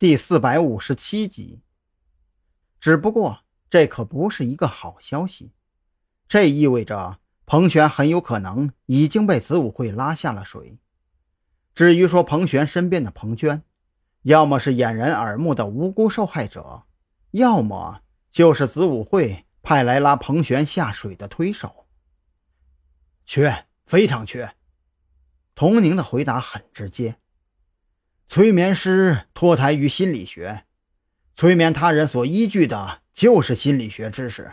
第四百五十七集。只不过这可不是一个好消息，这意味着彭璇很有可能已经被子午会拉下了水。至于说彭璇身边的彭娟，要么是掩人耳目的无辜受害者，要么就是子午会派来拉彭璇下水的推手。缺，非常缺。童宁的回答很直接。催眠师脱胎于心理学，催眠他人所依据的就是心理学知识。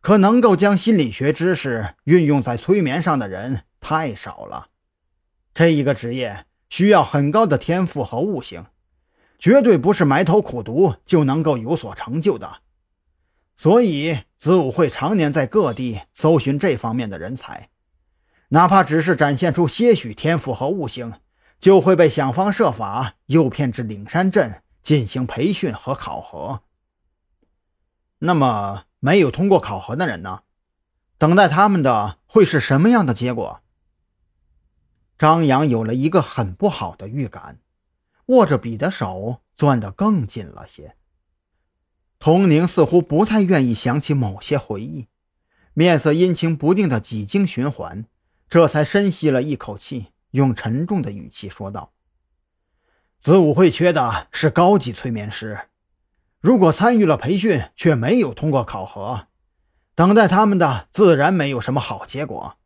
可能够将心理学知识运用在催眠上的人太少了。这一个职业需要很高的天赋和悟性，绝对不是埋头苦读就能够有所成就的。所以子午会常年在各地搜寻这方面的人才，哪怕只是展现出些许天赋和悟性。就会被想方设法诱骗至岭山镇进行培训和考核。那么，没有通过考核的人呢？等待他们的会是什么样的结果？张扬有了一个很不好的预感，握着笔的手攥得更紧了些。童宁似乎不太愿意想起某些回忆，面色阴晴不定的几经循环，这才深吸了一口气。用沉重的语气说道：“子午会缺的是高级催眠师，如果参与了培训却没有通过考核，等待他们的自然没有什么好结果。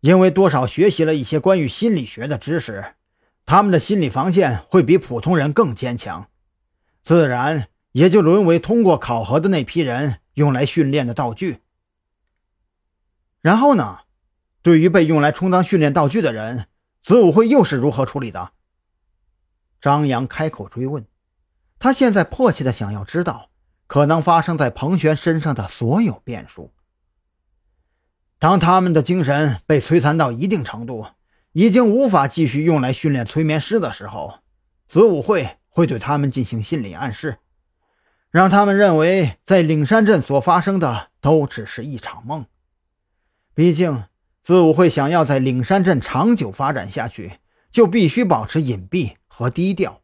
因为多少学习了一些关于心理学的知识，他们的心理防线会比普通人更坚强，自然也就沦为通过考核的那批人用来训练的道具。然后呢，对于被用来充当训练道具的人。”子午会又是如何处理的？张扬开口追问，他现在迫切的想要知道可能发生在彭璇身上的所有变数。当他们的精神被摧残到一定程度，已经无法继续用来训练催眠师的时候，子午会会对他们进行心理暗示，让他们认为在岭山镇所发生的都只是一场梦。毕竟。子午会想要在岭山镇长久发展下去，就必须保持隐蔽和低调。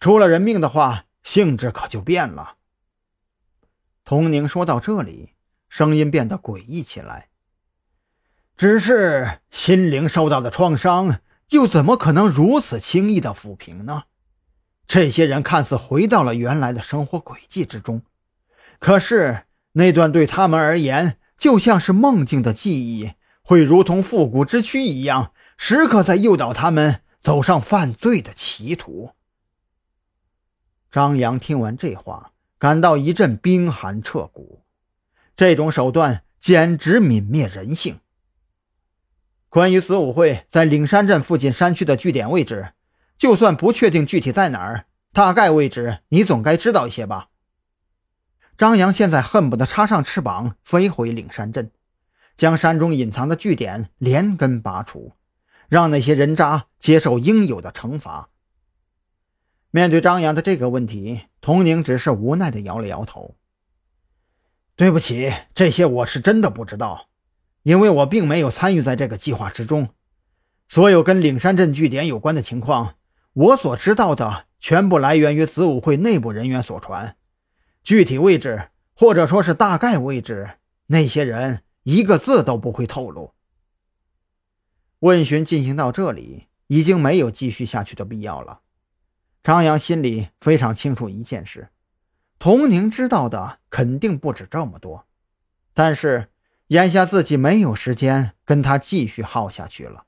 出了人命的话，性质可就变了。童宁说到这里，声音变得诡异起来。只是心灵受到的创伤，又怎么可能如此轻易的抚平呢？这些人看似回到了原来的生活轨迹之中，可是那段对他们而言就像是梦境的记忆。会如同复古之躯一样，时刻在诱导他们走上犯罪的歧途。张扬听完这话，感到一阵冰寒彻骨。这种手段简直泯灭人性。关于子午会在岭山镇附近山区的据点位置，就算不确定具体在哪儿，大概位置你总该知道一些吧？张扬现在恨不得插上翅膀飞回岭山镇。将山中隐藏的据点连根拔除，让那些人渣接受应有的惩罚。面对张扬的这个问题，童宁只是无奈地摇了摇头：“对不起，这些我是真的不知道，因为我并没有参与在这个计划之中。所有跟岭山镇据点有关的情况，我所知道的全部来源于子午会内部人员所传。具体位置，或者说是大概位置，那些人……”一个字都不会透露。问询进行到这里，已经没有继续下去的必要了。张扬心里非常清楚一件事：童宁知道的肯定不止这么多，但是眼下自己没有时间跟他继续耗下去了。